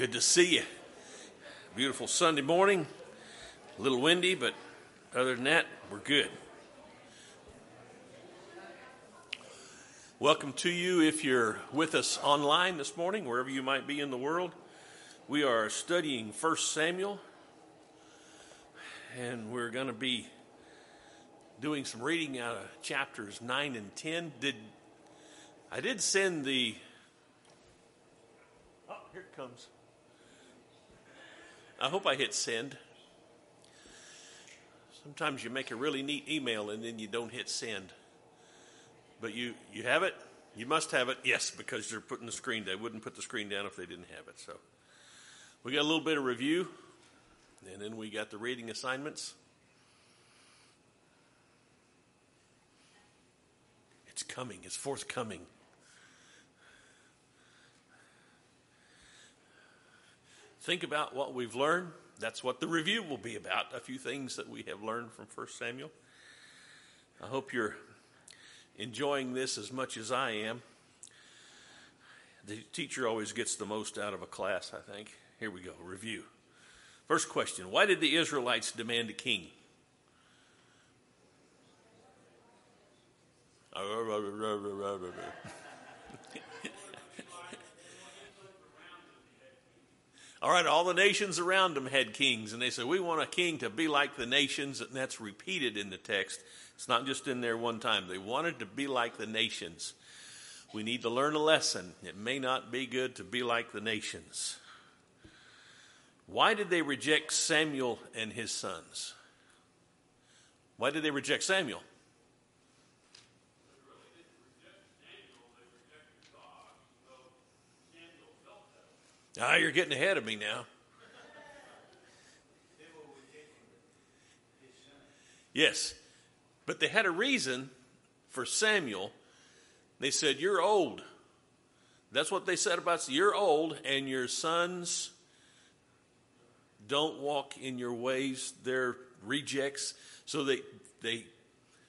Good to see you. Beautiful Sunday morning. A little windy, but other than that, we're good. Welcome to you if you're with us online this morning, wherever you might be in the world. We are studying 1 Samuel, and we're going to be doing some reading out of chapters 9 and 10. Did I did send the Oh, here it comes. I hope I hit send. Sometimes you make a really neat email and then you don't hit send. But you, you have it? You must have it. Yes, because they're putting the screen. Down. They wouldn't put the screen down if they didn't have it. So we got a little bit of review, and then we got the reading assignments. It's coming. It's forthcoming. Think about what we've learned. That's what the review will be about a few things that we have learned from 1 Samuel. I hope you're enjoying this as much as I am. The teacher always gets the most out of a class, I think. Here we go review. First question Why did the Israelites demand a king? All right, all the nations around them had kings, and they said, We want a king to be like the nations, and that's repeated in the text. It's not just in there one time. They wanted to be like the nations. We need to learn a lesson. It may not be good to be like the nations. Why did they reject Samuel and his sons? Why did they reject Samuel? Ah, you're getting ahead of me now. Yes, but they had a reason for Samuel. They said, You're old. That's what they said about you. You're old, and your sons don't walk in your ways. They're rejects. So they, they,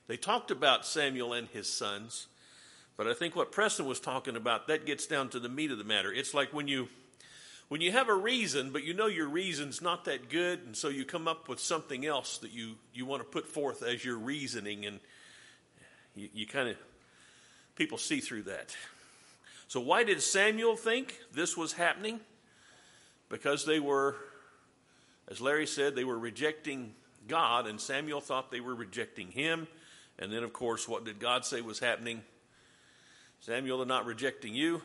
they talked about Samuel and his sons. But I think what Preston was talking about, that gets down to the meat of the matter. It's like when you when you have a reason, but you know your reason's not that good, and so you come up with something else that you, you want to put forth as your reasoning, and you, you kind of, people see through that. So, why did Samuel think this was happening? Because they were, as Larry said, they were rejecting God, and Samuel thought they were rejecting him. And then, of course, what did God say was happening? Samuel, they're not rejecting you,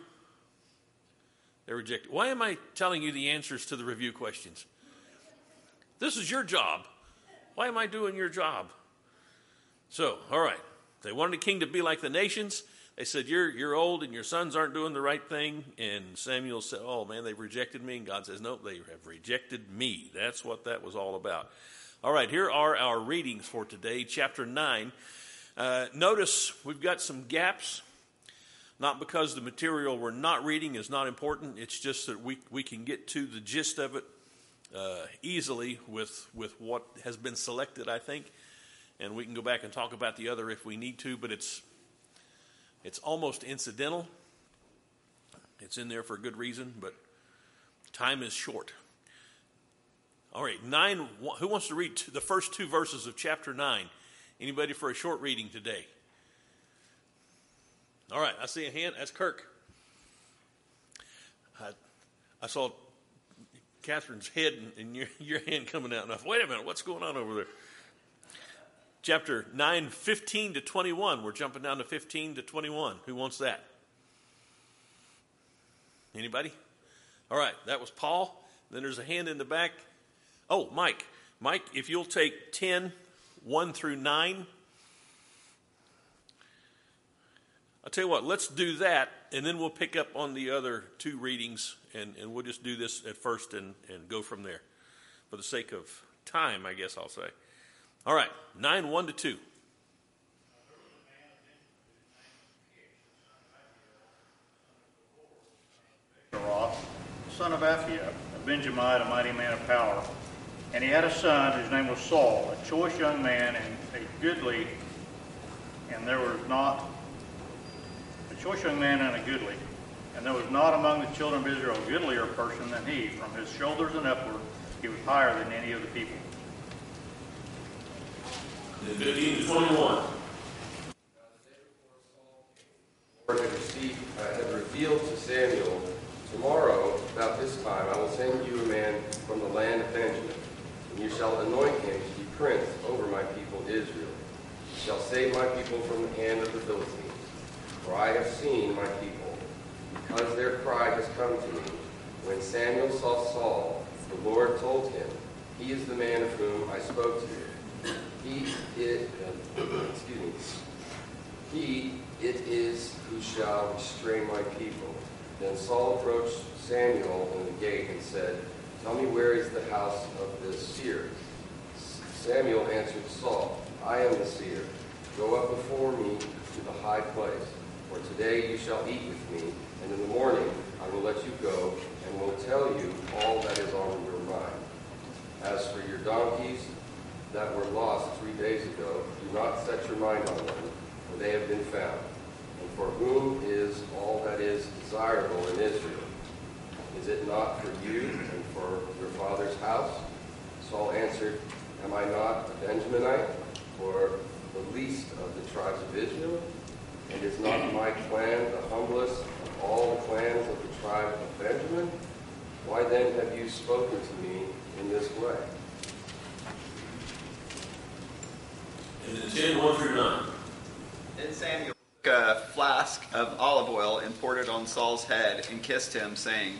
they're rejected. Why am I telling you the answers to the review questions? This is your job. Why am I doing your job? So, all right. They wanted a king to be like the nations. They said, You're, you're old and your sons aren't doing the right thing. And Samuel said, Oh, man, they've rejected me. And God says, No, they have rejected me. That's what that was all about. All right, here are our readings for today, chapter 9. Uh, notice we've got some gaps not because the material we're not reading is not important, it's just that we, we can get to the gist of it uh, easily with, with what has been selected, I think. And we can go back and talk about the other if we need to, but it's, it's almost incidental. It's in there for a good reason, but time is short. All right, nine. Who wants to read the first two verses of chapter nine? Anybody for a short reading today? All right, I see a hand. That's Kirk. I, I saw Catherine's head and, and your, your hand coming out. And I thought, wait a minute, what's going on over there? Chapter 9, 15 to 21. We're jumping down to 15 to 21. Who wants that? Anybody? All right, that was Paul. Then there's a hand in the back. Oh, Mike. Mike, if you'll take 10, 1 through 9. I'll tell you what, let's do that, and then we'll pick up on the other two readings, and, and we'll just do this at first and, and go from there. For the sake of time, I guess I'll say. All right, 9 1 to 2. son of Aphiah, a Benjamite, a mighty man of power. And he had a son whose name was Saul, a choice young man and a goodly, and there was not choice young man and a goodly, And there was not among the children of Israel a goodlier person than he. From his shoulders and upward, he was higher than any of the people. And 15 to 21. Lord had, received, uh, had revealed to Samuel, Tomorrow, about this time, I will send you a man from the land of Benjamin, and you shall anoint him to be prince over my people Israel. He shall save my people from the hand of the Philistines. For I have seen my people, because their cry has come to me. When Samuel saw Saul, the Lord told him, He is the man of whom I spoke to you. He it, uh, excuse me. He it is who shall restrain my people. Then Saul approached Samuel in the gate and said, Tell me where is the house of the seer? Samuel answered Saul, I am the seer. Go up before me to the high place, for today you shall eat with me, and in the morning I will let you go, and will tell you all that is on your mind. As for your donkeys that were lost three days ago, do not set your mind on them, for they have been found. And for whom is all that is desirable in Israel? Is it not for you and for your father's house? Saul answered, Am I not a Benjaminite, or the least of the tribes of Israel? And is not my clan the humblest of all the clans of the tribe of Benjamin? Why then have you spoken to me in this way? And then 10, 1 through 9. Then Samuel took a flask of olive oil and poured it on Saul's head and kissed him, saying,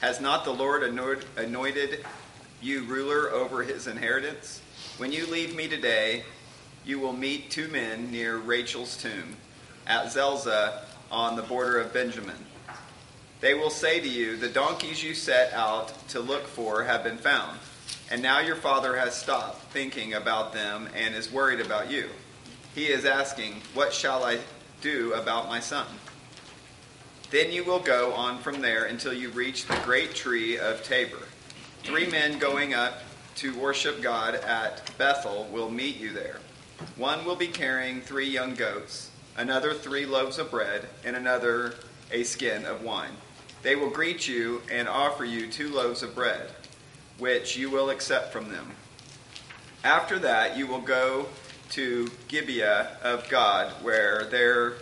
Has not the Lord anointed you ruler over his inheritance? When you leave me today, you will meet two men near Rachel's tomb at Zelzah on the border of Benjamin. They will say to you, The donkeys you set out to look for have been found. And now your father has stopped thinking about them and is worried about you. He is asking, What shall I do about my son? Then you will go on from there until you reach the great tree of Tabor. Three men going up to worship God at Bethel will meet you there. One will be carrying three young goats, another three loaves of bread, and another a skin of wine. They will greet you and offer you two loaves of bread, which you will accept from them. After that, you will go to Gibeah of God, where there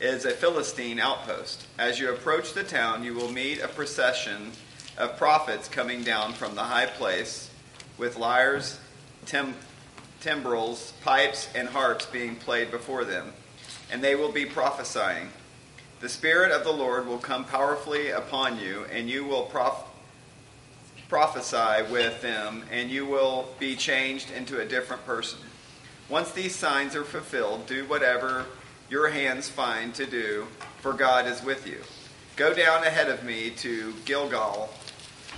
is a Philistine outpost. As you approach the town, you will meet a procession of prophets coming down from the high place with lyres, tim- timbrels, pipes, and harps being played before them, and they will be prophesying. The Spirit of the Lord will come powerfully upon you, and you will prof- prophesy with them, and you will be changed into a different person. Once these signs are fulfilled, do whatever your hands find to do, for God is with you. Go down ahead of me to Gilgal.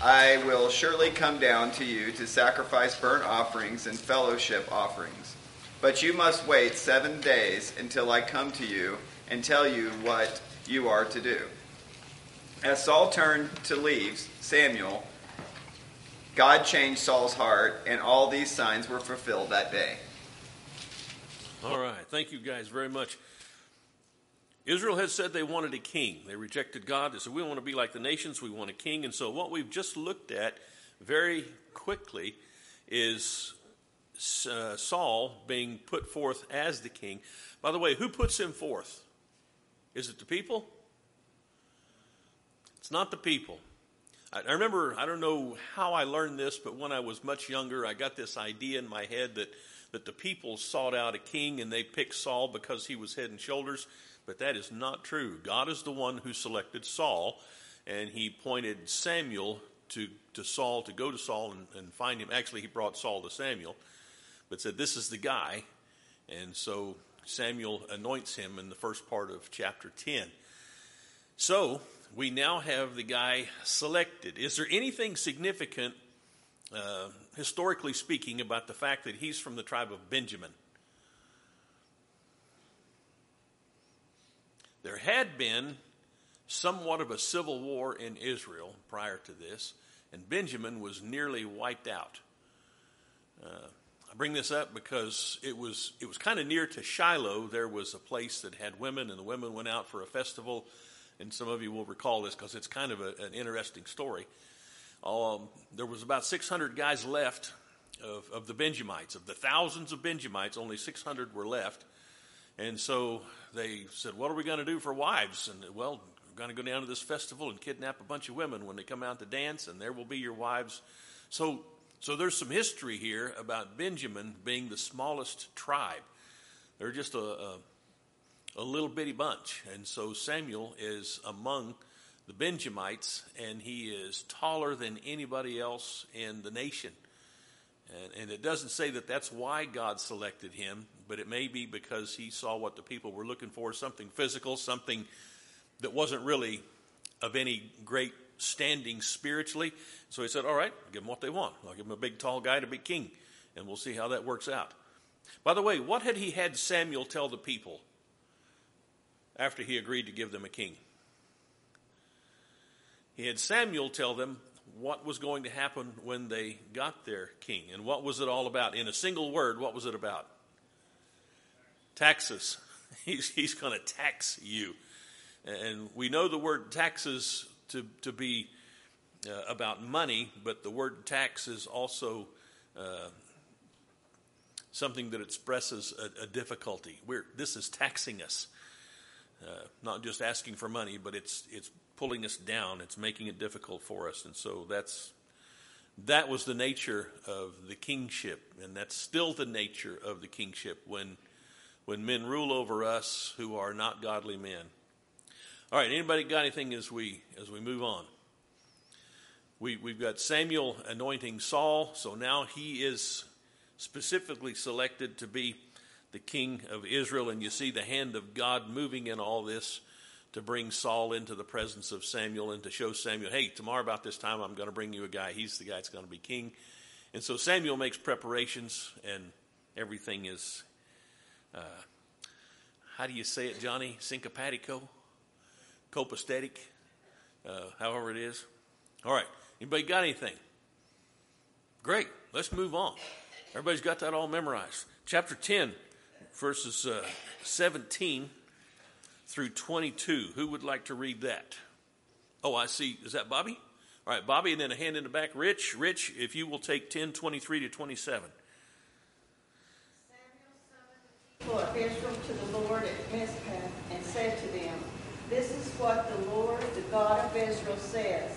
I will surely come down to you to sacrifice burnt offerings and fellowship offerings. But you must wait seven days until I come to you and tell you what you are to do. As Saul turned to leave Samuel, God changed Saul's heart, and all these signs were fulfilled that day. All right. Thank you guys very much. Israel had said they wanted a king. They rejected God. They said, We want to be like the nations. We want a king. And so, what we've just looked at very quickly is uh, Saul being put forth as the king. By the way, who puts him forth? Is it the people? It's not the people. I remember, I don't know how I learned this, but when I was much younger, I got this idea in my head that, that the people sought out a king and they picked Saul because he was head and shoulders. But that is not true. God is the one who selected Saul, and he pointed Samuel to, to Saul to go to Saul and, and find him. Actually, he brought Saul to Samuel, but said, This is the guy. And so Samuel anoints him in the first part of chapter 10. So, we now have the guy selected. Is there anything significant, uh, historically speaking, about the fact that he's from the tribe of Benjamin? There had been somewhat of a civil war in Israel prior to this, and Benjamin was nearly wiped out. Uh, I bring this up because it was it was kind of near to Shiloh. There was a place that had women, and the women went out for a festival and some of you will recall this because it's kind of a, an interesting story. Um, there was about 600 guys left of, of the Benjamites. Of the thousands of Benjamites, only 600 were left. And so they said, What are we going to do for wives? And, well, we're going to go down to this festival and kidnap a bunch of women when they come out to dance, and there will be your wives. So, so there's some history here about Benjamin being the smallest tribe. They're just a, a, a little bitty bunch. And so Samuel is among the Benjamites, and he is taller than anybody else in the nation. And, and, it doesn't say that that's why God selected him, but it may be because he saw what the people were looking for something physical, something that wasn't really of any great standing spiritually. So he said, All right, give them what they want. I'll give them a big, tall guy to be king, and we'll see how that works out. By the way, what had he had Samuel tell the people after he agreed to give them a king? He had Samuel tell them what was going to happen when they got their king. And what was it all about? In a single word, what was it about? Taxes. He's, he's going to tax you. And we know the word taxes to, to be uh, about money, but the word tax is also uh, something that expresses a, a difficulty. We're, this is taxing us. Uh, not just asking for money, but it's it's pulling us down. It's making it difficult for us, and so that's that was the nature of the kingship, and that's still the nature of the kingship when when men rule over us who are not godly men. All right, anybody got anything as we as we move on? We we've got Samuel anointing Saul, so now he is specifically selected to be the king of Israel, and you see the hand of God moving in all this to bring Saul into the presence of Samuel and to show Samuel, hey, tomorrow about this time I'm going to bring you a guy. He's the guy that's going to be king. And so Samuel makes preparations, and everything is, uh, how do you say it, Johnny? Syncopatico? Copacetic? Uh, however it is. All right. Anybody got anything? Great. Let's move on. Everybody's got that all memorized. Chapter 10 verses uh, 17 through 22. Who would like to read that? Oh, I see. Is that Bobby? All right, Bobby, and then a hand in the back. Rich, Rich, if you will take 10, 23 to 27. Samuel summoned the people of Israel to the Lord at Mizpah and said to This is what the Lord, the God of Israel, says.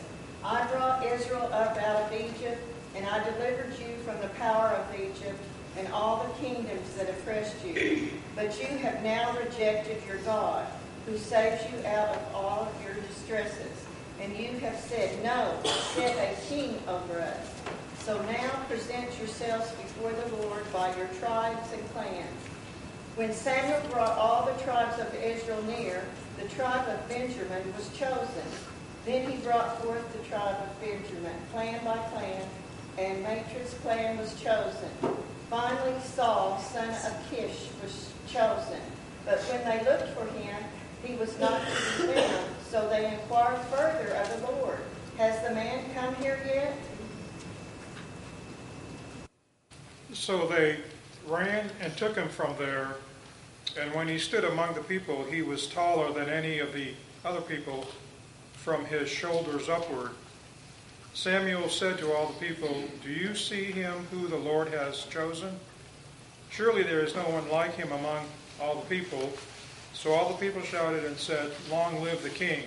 I brought Israel up out of Egypt, and I delivered you from the power of Egypt and all the kingdoms that oppressed you. But you have now rejected your God, who saves you out of all of your distresses. And you have said, No, set a king over us. So now present yourselves before the Lord by your tribes and clans. When Samuel brought all the tribes of Israel near, the tribe of Benjamin was chosen. Then he brought forth the tribe of Benjamin, clan by clan, and Matri's clan was chosen. Finally, Saul, son of Kish, was chosen. But when they looked for him, he was not to be found. So they inquired further of the Lord, Has the man come here yet? So they ran and took him from there. And when he stood among the people, he was taller than any of the other people from his shoulders upward. Samuel said to all the people, Do you see him who the Lord has chosen? Surely there is no one like him among all the people. So all the people shouted and said, Long live the king.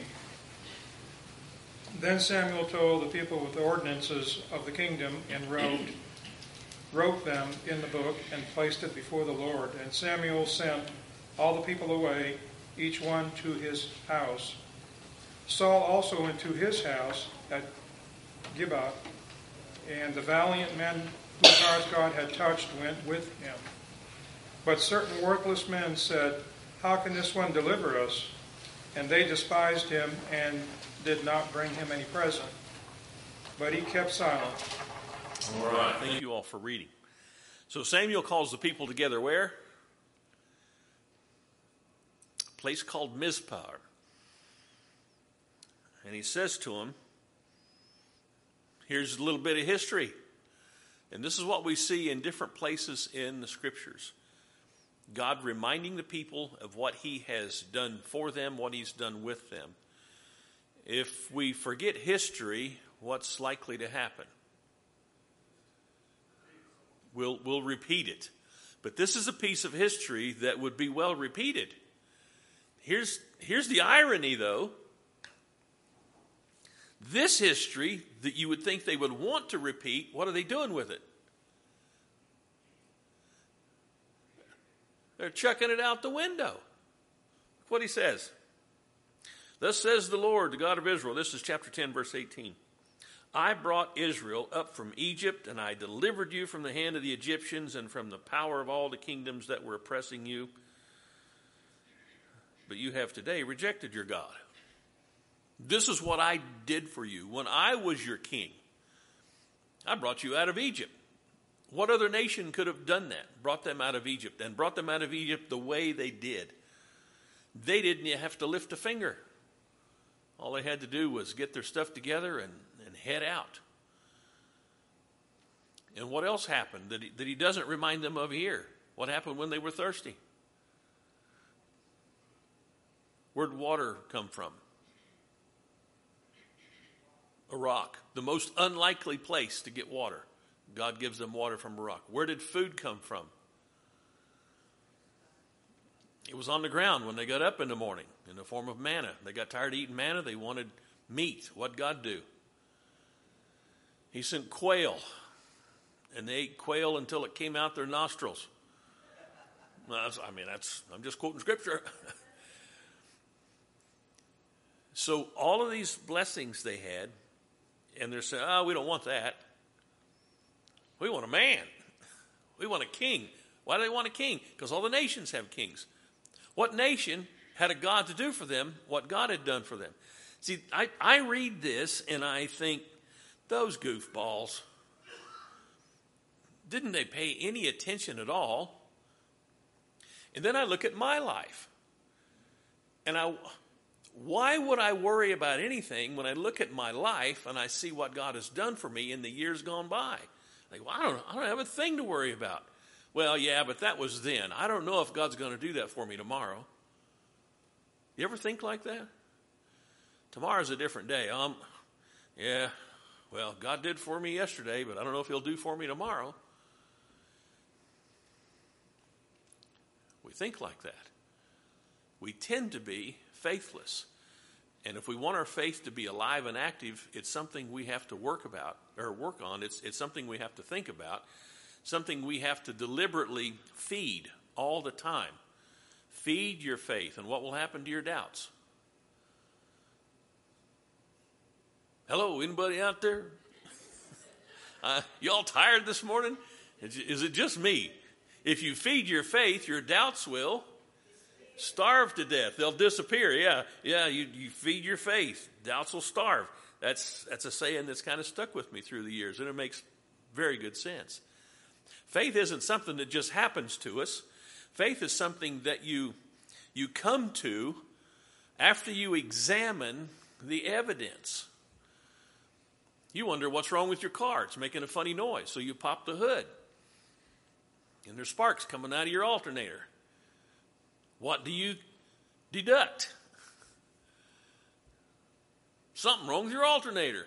Then Samuel told the people with the ordinances of the kingdom and wrote, wrote them in the book and placed it before the Lord. And Samuel sent all the people away, each one to his house. Saul also went to his house at Gibeah, and the valiant men whose hearts God had touched went with him. But certain worthless men said, How can this one deliver us? And they despised him and did not bring him any present. But he kept silent. All right. Thank you all for reading. So Samuel calls the people together where? Place called Mizpah. And he says to him, Here's a little bit of history. And this is what we see in different places in the scriptures God reminding the people of what he has done for them, what he's done with them. if we forget history, what's likely to happen? We'll, we'll repeat it. But this is a piece of history that would be well repeated. Here's, here's the irony, though. This history that you would think they would want to repeat, what are they doing with it? They're chucking it out the window. Look what he says. Thus says the Lord, the God of Israel. This is chapter 10, verse 18. I brought Israel up from Egypt, and I delivered you from the hand of the Egyptians and from the power of all the kingdoms that were oppressing you. But you have today rejected your God. This is what I did for you when I was your king. I brought you out of Egypt. What other nation could have done that? Brought them out of Egypt and brought them out of Egypt the way they did. They didn't have to lift a finger. All they had to do was get their stuff together and, and head out. And what else happened that he, that he doesn't remind them of here? What happened when they were thirsty? Where'd water come from? A rock, the most unlikely place to get water. God gives them water from a rock. Where did food come from? It was on the ground when they got up in the morning in the form of manna. They got tired of eating manna, they wanted meat. What'd God do? He sent quail, and they ate quail until it came out their nostrils. I mean, that's, I'm just quoting scripture. so, all of these blessings they had, and they're saying, oh, we don't want that. We want a man. We want a king. Why do they want a king? Because all the nations have kings. What nation had a God to do for them what God had done for them? See, I, I read this and I think, those goofballs, didn't they pay any attention at all? And then I look at my life. And I, why would I worry about anything when I look at my life and I see what God has done for me in the years gone by? Like, well, I don't, I don't have a thing to worry about. Well, yeah, but that was then. I don't know if God's going to do that for me tomorrow. You ever think like that? Tomorrow's a different day. Um, yeah, well, God did for me yesterday, but I don't know if He'll do for me tomorrow. We think like that. We tend to be faithless. And if we want our faith to be alive and active, it's something we have to work about or work on. It's, it's something we have to think about something we have to deliberately feed all the time. Feed your faith, and what will happen to your doubts? Hello, anybody out there? Uh, y'all tired this morning? Is it just me? If you feed your faith, your doubts will starve to death. They'll disappear. Yeah, yeah. You, you feed your faith, doubts will starve. That's that's a saying that's kind of stuck with me through the years, and it makes very good sense. Faith isn't something that just happens to us. Faith is something that you, you come to after you examine the evidence. You wonder what's wrong with your car. It's making a funny noise. So you pop the hood. And there's sparks coming out of your alternator. What do you deduct? Something wrong with your alternator.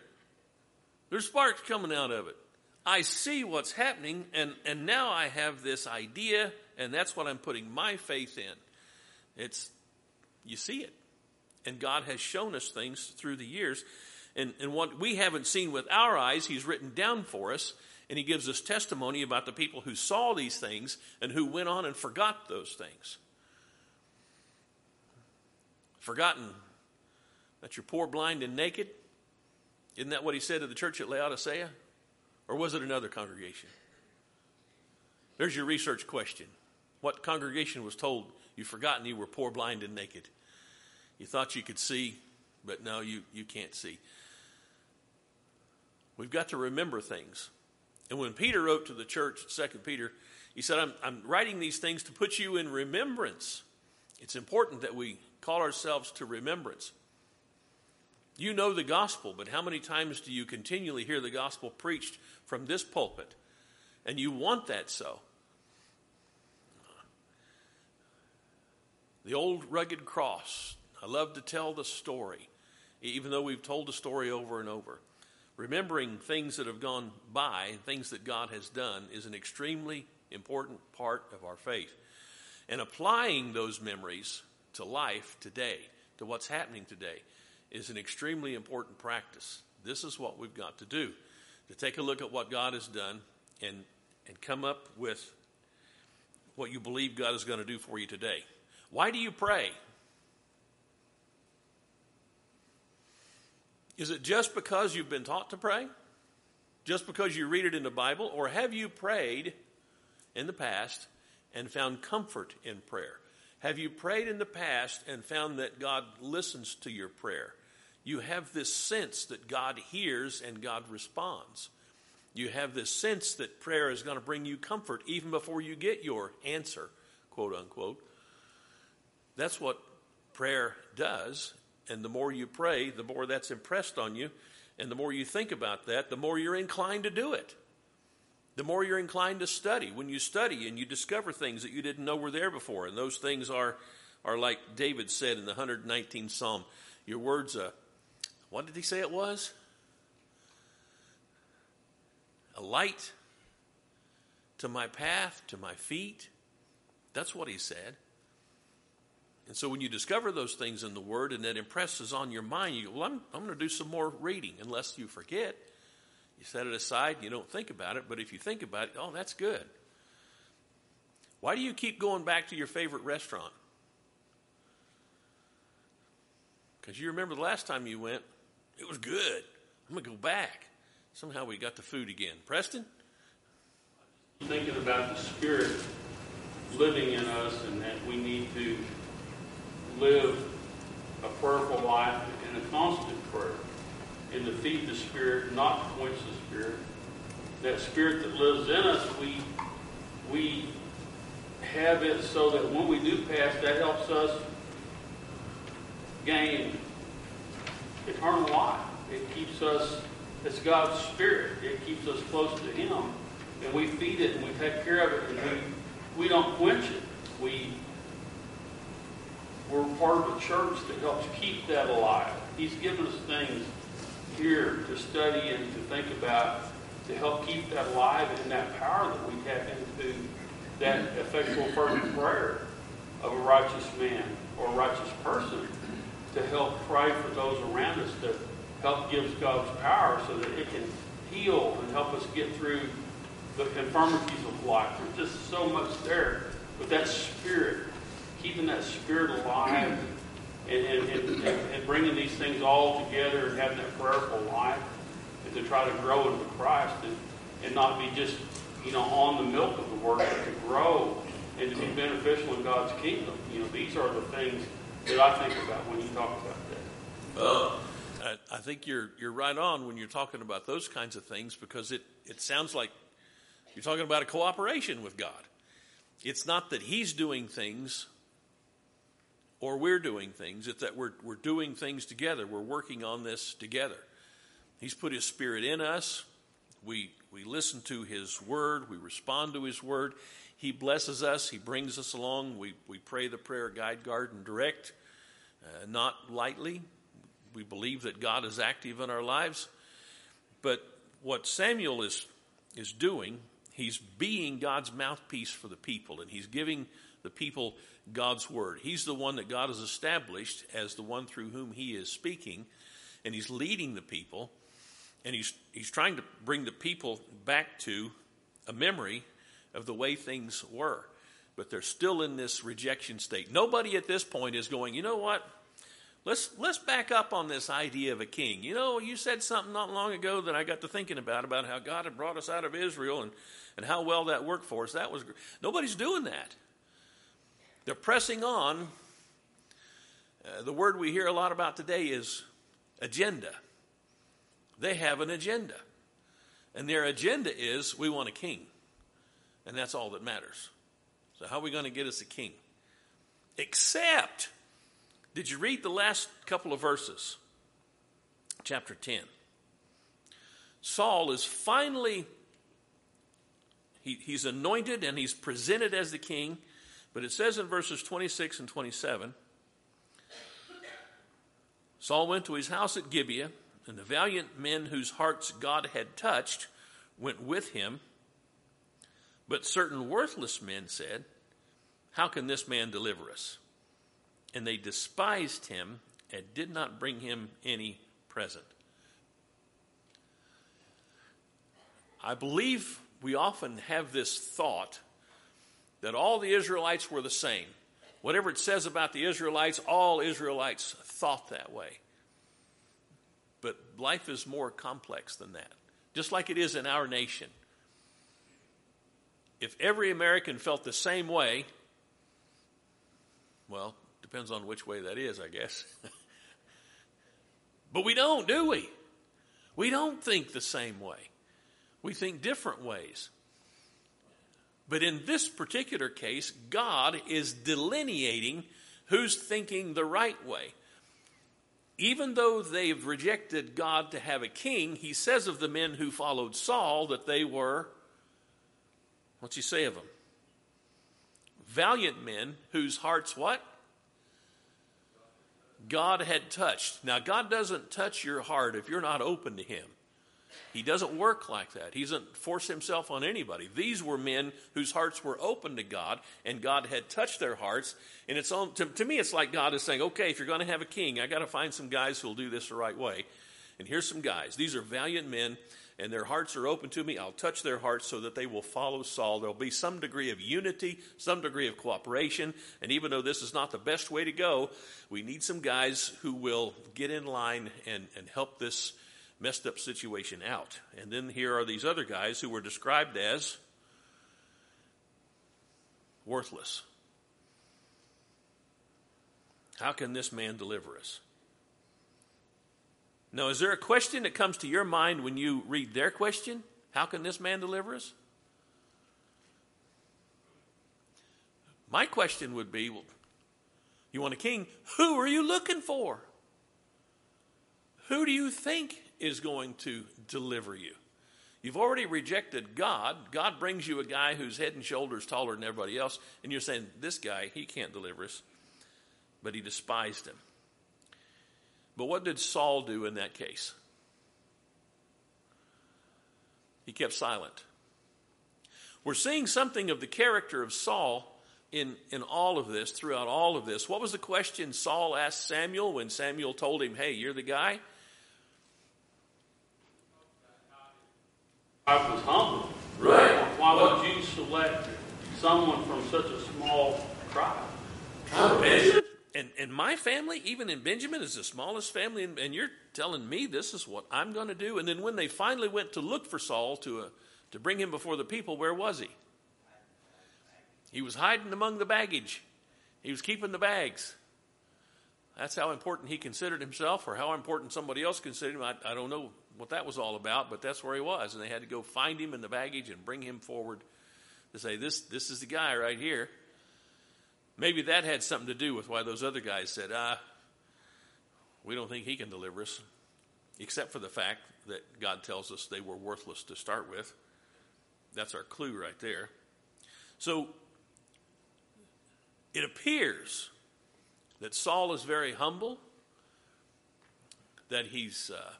There's sparks coming out of it. I see what's happening, and, and now I have this idea, and that's what I'm putting my faith in. It's, you see it. And God has shown us things through the years. And, and what we haven't seen with our eyes, He's written down for us, and He gives us testimony about the people who saw these things and who went on and forgot those things. Forgotten that you're poor, blind, and naked. Isn't that what He said to the church at Laodicea? Or was it another congregation? There's your research question. What congregation was told you've forgotten you were poor, blind, and naked? You thought you could see, but no, you, you can't see. We've got to remember things. And when Peter wrote to the church, 2 Peter, he said, I'm, I'm writing these things to put you in remembrance. It's important that we call ourselves to remembrance. You know the gospel, but how many times do you continually hear the gospel preached from this pulpit? And you want that so. The old rugged cross. I love to tell the story. even though we've told the story over and over. Remembering things that have gone by, things that God has done, is an extremely important part of our faith. And applying those memories to life today, to what's happening today, is an extremely important practice. This is what we've got to do to take a look at what God has done and, and come up with what you believe God is going to do for you today. Why do you pray? Is it just because you've been taught to pray? Just because you read it in the Bible? Or have you prayed in the past and found comfort in prayer? Have you prayed in the past and found that God listens to your prayer? You have this sense that God hears and God responds. You have this sense that prayer is going to bring you comfort even before you get your answer, quote unquote. That's what prayer does. And the more you pray, the more that's impressed on you. And the more you think about that, the more you're inclined to do it. The more you're inclined to study. When you study and you discover things that you didn't know were there before, and those things are, are like David said in the 119th Psalm, your words, uh, what did he say it was? A light to my path, to my feet. That's what he said. And so when you discover those things in the Word and that impresses on your mind, you go, well, I'm, I'm going to do some more reading, unless you forget. You set it aside, you don't think about it, but if you think about it, oh, that's good. Why do you keep going back to your favorite restaurant? Because you remember the last time you went, it was good. I'm going to go back. Somehow we got the food again. Preston? Thinking about the Spirit living in us and that we need to live a prayerful life and a constant prayer and to feed the Spirit, not quench the Spirit. That Spirit that lives in us, we, we have it so that when we do pass, that helps us gain eternal life. It keeps us, it's God's Spirit. It keeps us close to Him. And we feed it and we take care of it and we, we don't quench it. We we're part of a church that helps keep that alive. He's given us things here to study and to think about to help keep that alive and that power that we tap into that effectual fervent prayer of a righteous man or a righteous person to help pray for those around us that help gives God's power so that it can heal and help us get through the infirmities of life. There's just so much there. But that spirit keeping that spirit alive and, and, and, and, bringing these things all together and having that prayerful life and to try to grow into Christ and, and not be just, you know, on the milk of the word, but to grow and to be beneficial in God's kingdom. You know, these are the things that I think about when you talk about that. Uh, I, I think you're you're right on when you're talking about those kinds of things because it, it sounds like you're talking about a cooperation with God. It's not that He's doing things or we're doing things. It's that we're, we're doing things together. We're working on this together. He's put His Spirit in us. We, we listen to His Word. We respond to His Word. He blesses us. He brings us along. We, we pray the prayer, guide, guard, and direct, uh, not lightly. We believe that God is active in our lives. But what Samuel is, is doing, he's being God's mouthpiece for the people, and he's giving the people God's word. He's the one that God has established as the one through whom he is speaking, and he's leading the people, and he's, he's trying to bring the people back to a memory of the way things were. But they're still in this rejection state. Nobody at this point is going, you know what? Let's let's back up on this idea of a king. You know, you said something not long ago that I got to thinking about about how God had brought us out of Israel and, and how well that worked for us. That was nobody's doing that. They're pressing on. Uh, the word we hear a lot about today is agenda. They have an agenda. And their agenda is we want a king. And that's all that matters. So, how are we going to get us a king? Except, did you read the last couple of verses? Chapter 10. Saul is finally, he, he's anointed and he's presented as the king. But it says in verses 26 and 27 Saul went to his house at Gibeah, and the valiant men whose hearts God had touched went with him. But certain worthless men said, How can this man deliver us? And they despised him and did not bring him any present. I believe we often have this thought that all the Israelites were the same. Whatever it says about the Israelites, all Israelites thought that way. But life is more complex than that, just like it is in our nation. If every American felt the same way, well, depends on which way that is, I guess. but we don't, do we? We don't think the same way. We think different ways. But in this particular case, God is delineating who's thinking the right way. Even though they've rejected God to have a king, he says of the men who followed Saul that they were, what's he say of them? Valiant men whose hearts what? God had touched. Now, God doesn't touch your heart if you're not open to Him. He doesn't work like that. He doesn't force himself on anybody. These were men whose hearts were open to God, and God had touched their hearts. And it's on, to, to me, it's like God is saying, okay, if you're going to have a king, I got to find some guys who'll do this the right way. And here's some guys. These are valiant men, and their hearts are open to me. I'll touch their hearts so that they will follow Saul. There'll be some degree of unity, some degree of cooperation. And even though this is not the best way to go, we need some guys who will get in line and, and help this messed up situation out. And then here are these other guys who were described as worthless. How can this man deliver us? Now, is there a question that comes to your mind when you read their question? How can this man deliver us? My question would be well, you want a king? Who are you looking for? Who do you think is going to deliver you. You've already rejected God. God brings you a guy who's head and shoulders taller than everybody else, and you're saying, This guy, he can't deliver us. But he despised him. But what did Saul do in that case? He kept silent. We're seeing something of the character of Saul in, in all of this, throughout all of this. What was the question Saul asked Samuel when Samuel told him, Hey, you're the guy? I was humble. Right. Why would you select someone from such a small tribe? Benjamin? And, and my family, even in Benjamin, is the smallest family, and, and you're telling me this is what I'm going to do. And then when they finally went to look for Saul to, uh, to bring him before the people, where was he? He was hiding among the baggage. He was keeping the bags. That's how important he considered himself, or how important somebody else considered him. I, I don't know what that was all about, but that's where he was. And they had to go find him in the baggage and bring him forward to say, This, this is the guy right here. Maybe that had something to do with why those other guys said, Ah, we don't think he can deliver us, except for the fact that God tells us they were worthless to start with. That's our clue right there. So it appears that Saul is very humble, that he's uh,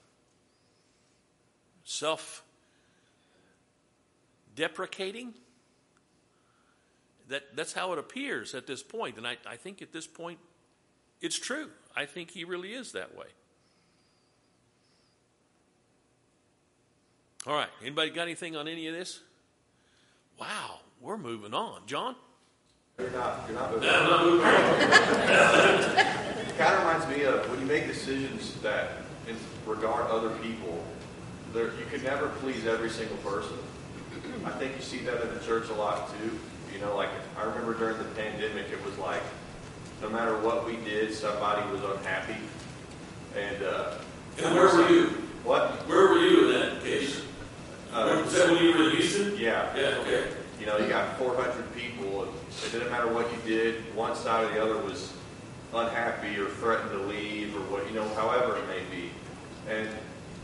self deprecating. That, that's how it appears at this point. And I, I think at this point, it's true. I think he really is that way. All right. Anybody got anything on any of this? Wow, we're moving on. John? You're not, you're not moving on. it kind of reminds me of when you make decisions that in regard other people, there, you can never please every single person. I think you see that in the church a lot too. You know, like I remember during the pandemic, it was like no matter what we did, somebody was unhappy. And, uh, And where were you? What? Where were you in that case? Uh, Was that when you were in Houston? yeah. Yeah, okay. You know, you got 400 people, and it didn't matter what you did, one side or the other was unhappy or threatened to leave or what, you know, however it may be. And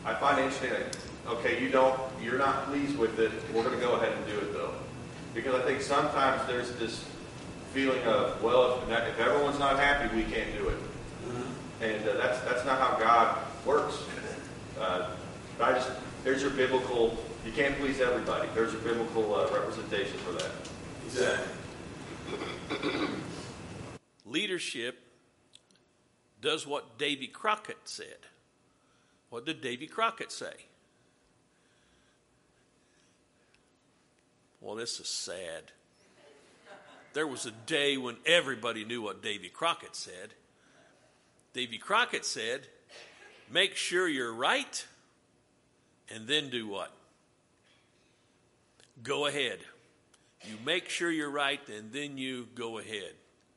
I find it interesting that, okay, you don't, you're not pleased with it, we're going to go ahead and do it though. Because I think sometimes there's this feeling of, well, if, if everyone's not happy, we can't do it. And uh, that's, that's not how God works. Uh, I just, there's your biblical, you can't please everybody. There's your biblical uh, representation for that. Exactly. Leadership does what Davy Crockett said. What did Davy Crockett say? Well, this is sad. There was a day when everybody knew what Davy Crockett said. Davy Crockett said, Make sure you're right, and then do what? Go ahead. You make sure you're right, and then you go ahead.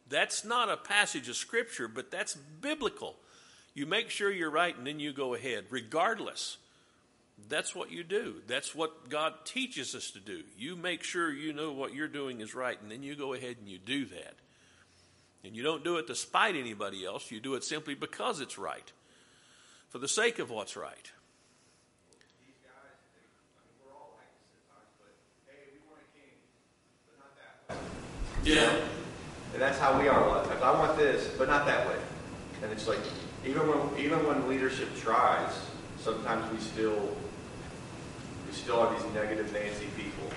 That's not a passage of Scripture, but that's biblical. You make sure you're right, and then you go ahead, regardless. That's what you do. That's what God teaches us to do. You make sure you know what you're doing is right, and then you go ahead and you do that. And you don't do it to spite anybody else, you do it simply because it's right, for the sake of what's right. Yeah. And that's how we are a lot of times. I want this, but not that way. And it's like, even when even when leadership tries, sometimes we still we still are these negative Nancy people.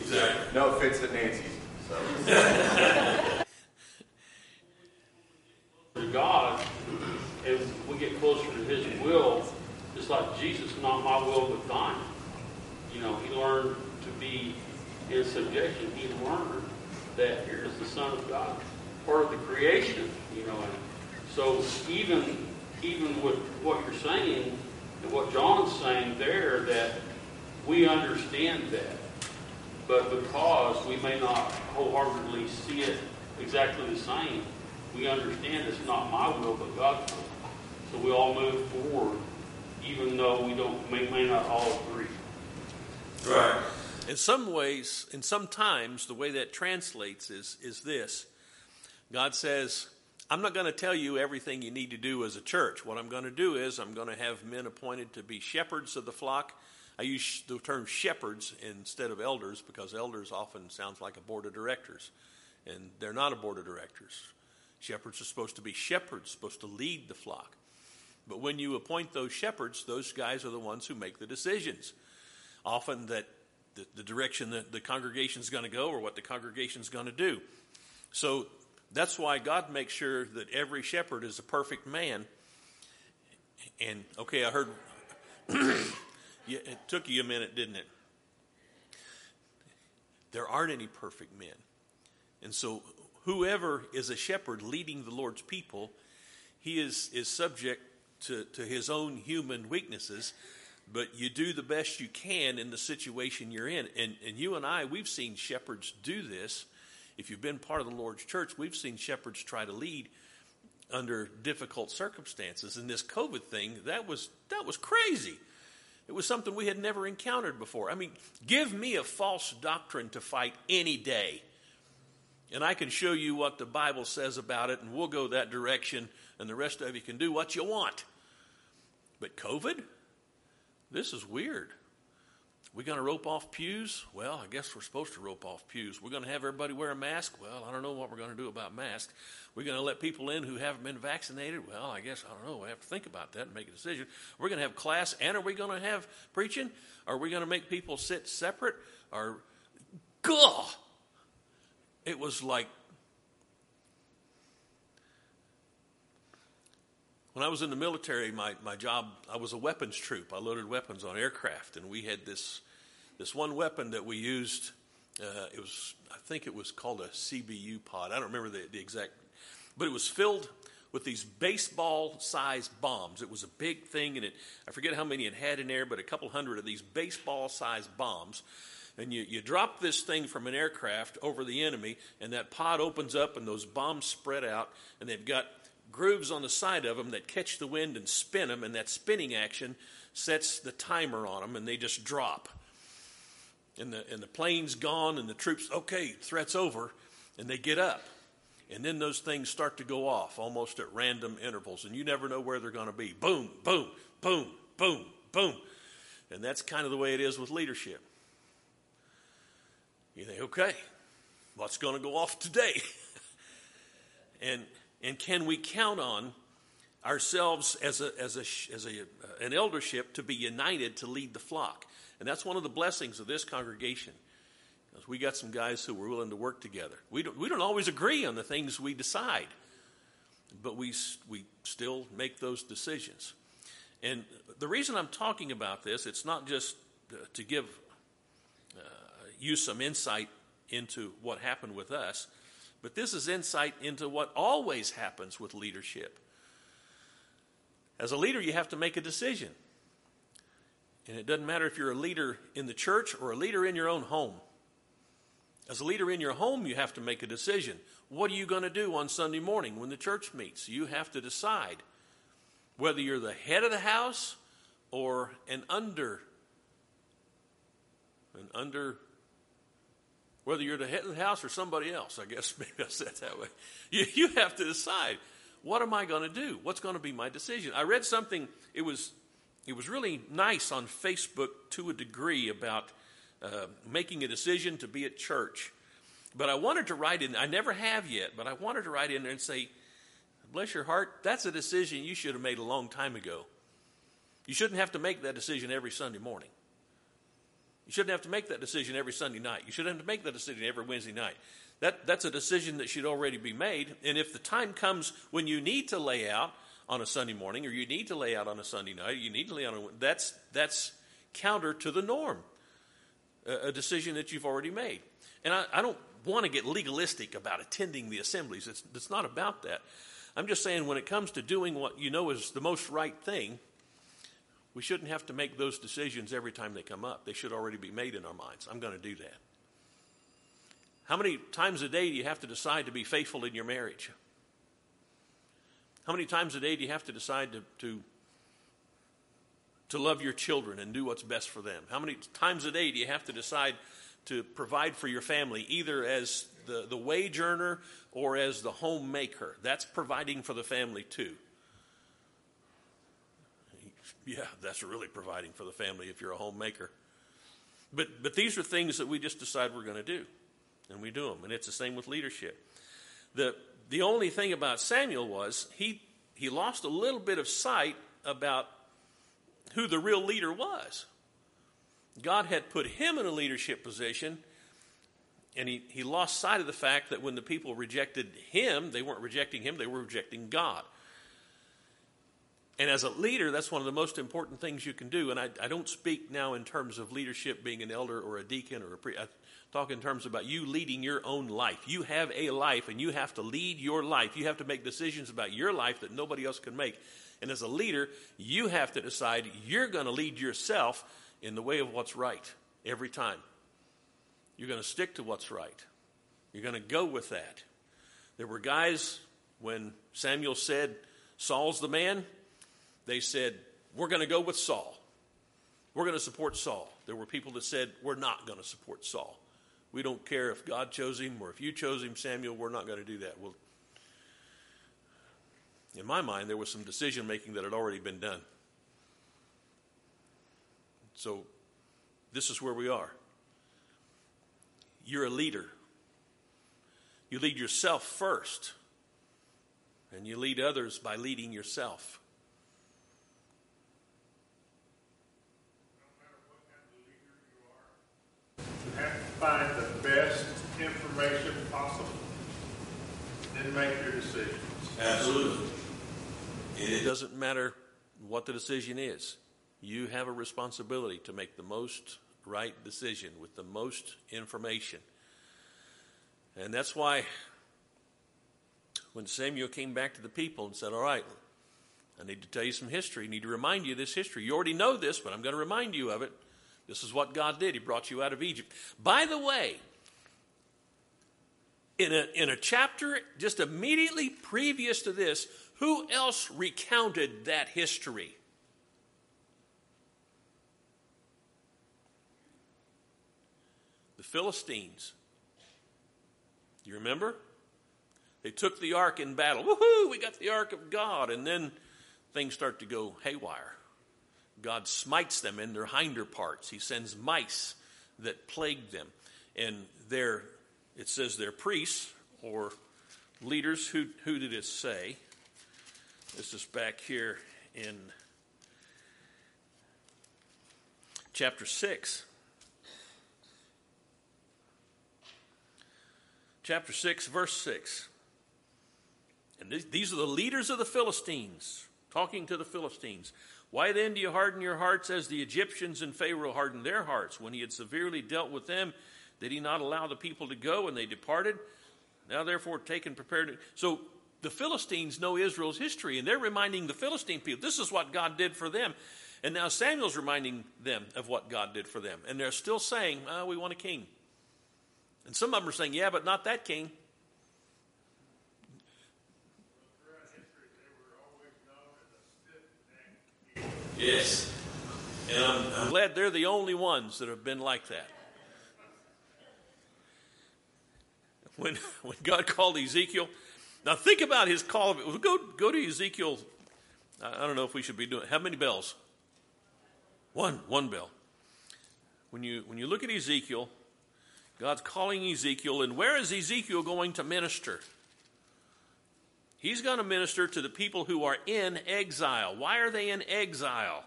Exactly. No offense to Nancy. So. to God, and we get closer to His will, just like Jesus, not my will but thine. You know, he learned to be in subjection. He learned that here is the Son of God, part of the creation. You know, and so even even with what you're saying and what John's saying there, that we understand that, but because we may not wholeheartedly see it exactly the same, we understand it's not my will but God's will. So we all move forward, even though we don't may, may not all agree. Right. In some ways, in some times, the way that translates is is this: God says, "I'm not going to tell you everything you need to do as a church. What I'm going to do is I'm going to have men appointed to be shepherds of the flock." I use the term shepherds instead of elders because elders often sounds like a board of directors, and they're not a board of directors. Shepherds are supposed to be shepherds, supposed to lead the flock. But when you appoint those shepherds, those guys are the ones who make the decisions. Often that the, the direction that the congregation is going to go or what the congregation is going to do. So that's why God makes sure that every shepherd is a perfect man. And okay, I heard it took you a minute, didn't it? There aren't any perfect men. And so whoever is a shepherd leading the Lord's people, he is, is subject to, to his own human weaknesses, but you do the best you can in the situation you're in. And, and you and I, we've seen shepherds do this. If you've been part of the Lord's church, we've seen shepherds try to lead under difficult circumstances. And this COVID thing, that was that was crazy. It was something we had never encountered before. I mean, give me a false doctrine to fight any day. And I can show you what the Bible says about it, and we'll go that direction, and the rest of you can do what you want. But COVID? This is weird. We going to rope off pews? Well, I guess we're supposed to rope off pews. We're going to have everybody wear a mask? Well, I don't know what we're going to do about masks. We're going to let people in who haven't been vaccinated? Well, I guess, I don't know. We have to think about that and make a decision. We're going to have class, and are we going to have preaching? Are we going to make people sit separate? Or, gah! It was like When I was in the military, my, my job, I was a weapons troop. I loaded weapons on aircraft, and we had this, this one weapon that we used. Uh, it was, I think it was called a CBU pod. I don't remember the, the exact, but it was filled with these baseball sized bombs. It was a big thing, and it, I forget how many it had in there, but a couple hundred of these baseball sized bombs. And you, you drop this thing from an aircraft over the enemy, and that pod opens up, and those bombs spread out, and they've got grooves on the side of them that catch the wind and spin them, and that spinning action sets the timer on them, and they just drop. And the, and the plane's gone, and the troops, okay, threat's over, and they get up. And then those things start to go off almost at random intervals, and you never know where they're going to be. Boom, boom, boom, boom, boom. And that's kind of the way it is with leadership. You think, okay, what's going to go off today? and and can we count on ourselves as, a, as, a, as a, an eldership to be united to lead the flock. And that's one of the blessings of this congregation. Because we got some guys who are willing to work together. We don't, we don't always agree on the things we decide, but we, we still make those decisions. And the reason I'm talking about this, it's not just uh, to give uh, you some insight into what happened with us, but this is insight into what always happens with leadership. As a leader, you have to make a decision. And it doesn't matter if you're a leader in the church or a leader in your own home. As a leader in your home, you have to make a decision. What are you going to do on Sunday morning when the church meets? You have to decide whether you're the head of the house or an under an under whether you're the head of the house or somebody else, I guess maybe I said that way. You, you have to decide what am I going to do? What's going to be my decision? I read something, it was, it was really nice on Facebook to a degree about uh, making a decision to be at church. But I wanted to write in, I never have yet, but I wanted to write in there and say, bless your heart, that's a decision you should have made a long time ago. You shouldn't have to make that decision every Sunday morning. You shouldn't have to make that decision every Sunday night. You shouldn't have to make that decision every Wednesday night. That, that's a decision that should already be made. And if the time comes when you need to lay out on a Sunday morning, or you need to lay out on a Sunday night, you need to lay out on a, that's that's counter to the norm. A, a decision that you've already made. And I, I don't want to get legalistic about attending the assemblies. It's, it's not about that. I'm just saying when it comes to doing what you know is the most right thing, we shouldn't have to make those decisions every time they come up. They should already be made in our minds. I'm going to do that. How many times a day do you have to decide to be faithful in your marriage? How many times a day do you have to decide to, to, to love your children and do what's best for them? How many times a day do you have to decide to provide for your family, either as the, the wage earner or as the homemaker? That's providing for the family too. Yeah, that's really providing for the family if you're a homemaker. But, but these are things that we just decide we're going to do and we do them. And it's the same with leadership. The, the only thing about Samuel was he, he lost a little bit of sight about who the real leader was. God had put him in a leadership position, and he, he lost sight of the fact that when the people rejected him, they weren't rejecting him, they were rejecting God. And as a leader, that's one of the most important things you can do. And I, I don't speak now in terms of leadership being an elder or a deacon or a priest. I talk in terms about you leading your own life. You have a life and you have to lead your life. You have to make decisions about your life that nobody else can make. And as a leader, you have to decide you're going to lead yourself in the way of what's right every time. You're going to stick to what's right. You're going to go with that. There were guys when Samuel said, Saul's the man, they said, We're going to go with Saul. We're going to support Saul. There were people that said, We're not going to support Saul. We don't care if God chose him or if you chose him, Samuel, we're not going to do that. Well, in my mind, there was some decision making that had already been done. So, this is where we are. You're a leader. You lead yourself first, and you lead others by leading yourself. Find the best information possible, then make your decisions. Absolutely. It doesn't matter what the decision is. You have a responsibility to make the most right decision with the most information. And that's why when Samuel came back to the people and said, All right, I need to tell you some history. I need to remind you of this history. You already know this, but I'm going to remind you of it. This is what God did. He brought you out of Egypt. By the way, in a, in a chapter just immediately previous to this, who else recounted that history? The Philistines. You remember? They took the ark in battle. Woohoo, we got the ark of God. And then things start to go haywire. God smites them in their hinder parts. He sends mice that plague them. And they're, it says they're priests or leaders. Who, who did it say? This is back here in chapter 6. Chapter 6, verse 6. And these are the leaders of the Philistines talking to the Philistines. Why then do you harden your hearts as the Egyptians and Pharaoh hardened their hearts? When he had severely dealt with them, did he not allow the people to go and they departed? Now, therefore, take and prepare to. So the Philistines know Israel's history, and they're reminding the Philistine people this is what God did for them. And now Samuel's reminding them of what God did for them. And they're still saying, oh, we want a king. And some of them are saying, yeah, but not that king. Yes. And I'm, I'm glad they're the only ones that have been like that. When, when God called Ezekiel, now think about his call. Go, go to Ezekiel. I don't know if we should be doing. How many bells? One, one bell. When you when you look at Ezekiel, God's calling Ezekiel, and where is Ezekiel going to minister? He's going to minister to the people who are in exile. Why are they in exile?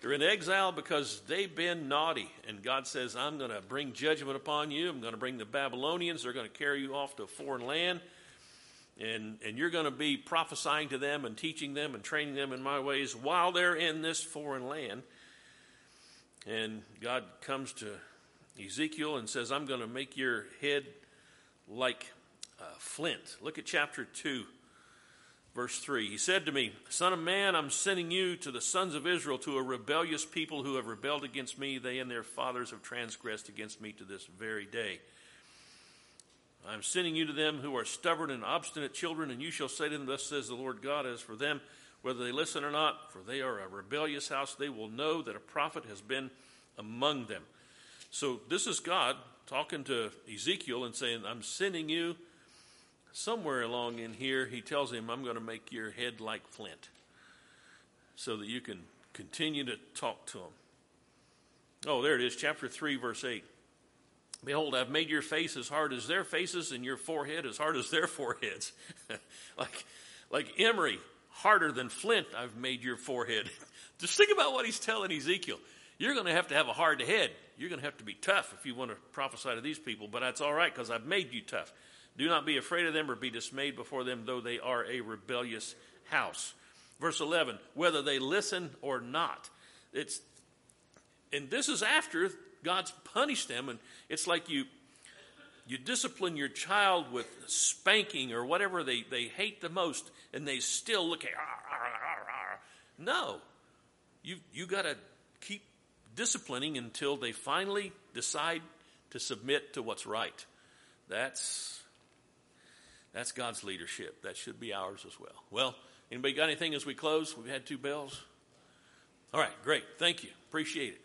They're in exile because they've been naughty. And God says, I'm going to bring judgment upon you. I'm going to bring the Babylonians. They're going to carry you off to a foreign land. And, and you're going to be prophesying to them and teaching them and training them in my ways while they're in this foreign land. And God comes to Ezekiel and says, I'm going to make your head like uh, flint. Look at chapter 2, verse 3. He said to me, Son of man, I'm sending you to the sons of Israel, to a rebellious people who have rebelled against me. They and their fathers have transgressed against me to this very day. I'm sending you to them who are stubborn and obstinate children, and you shall say to them, Thus says the Lord God, as for them, whether they listen or not, for they are a rebellious house, they will know that a prophet has been among them. So this is God talking to Ezekiel and saying, I'm sending you somewhere along in here, he tells him, I'm going to make your head like flint so that you can continue to talk to him. Oh, there it is, chapter 3, verse 8. Behold, I've made your face as hard as their faces, and your forehead as hard as their foreheads. like, like Emery, harder than flint, I've made your forehead. Just think about what he's telling Ezekiel. You're going to have to have a hard head. You're going to have to be tough if you want to prophesy to these people, but that's all right because I've made you tough. Do not be afraid of them or be dismayed before them, though they are a rebellious house. Verse 11, whether they listen or not. It's, and this is after God's punished them, and it's like you, you discipline your child with spanking or whatever they, they hate the most, and they still look at, no. You, you got to keep disciplining until they finally decide to submit to what's right. That's that's God's leadership. That should be ours as well. Well, anybody got anything as we close? We've had two bells. All right, great. Thank you. Appreciate it.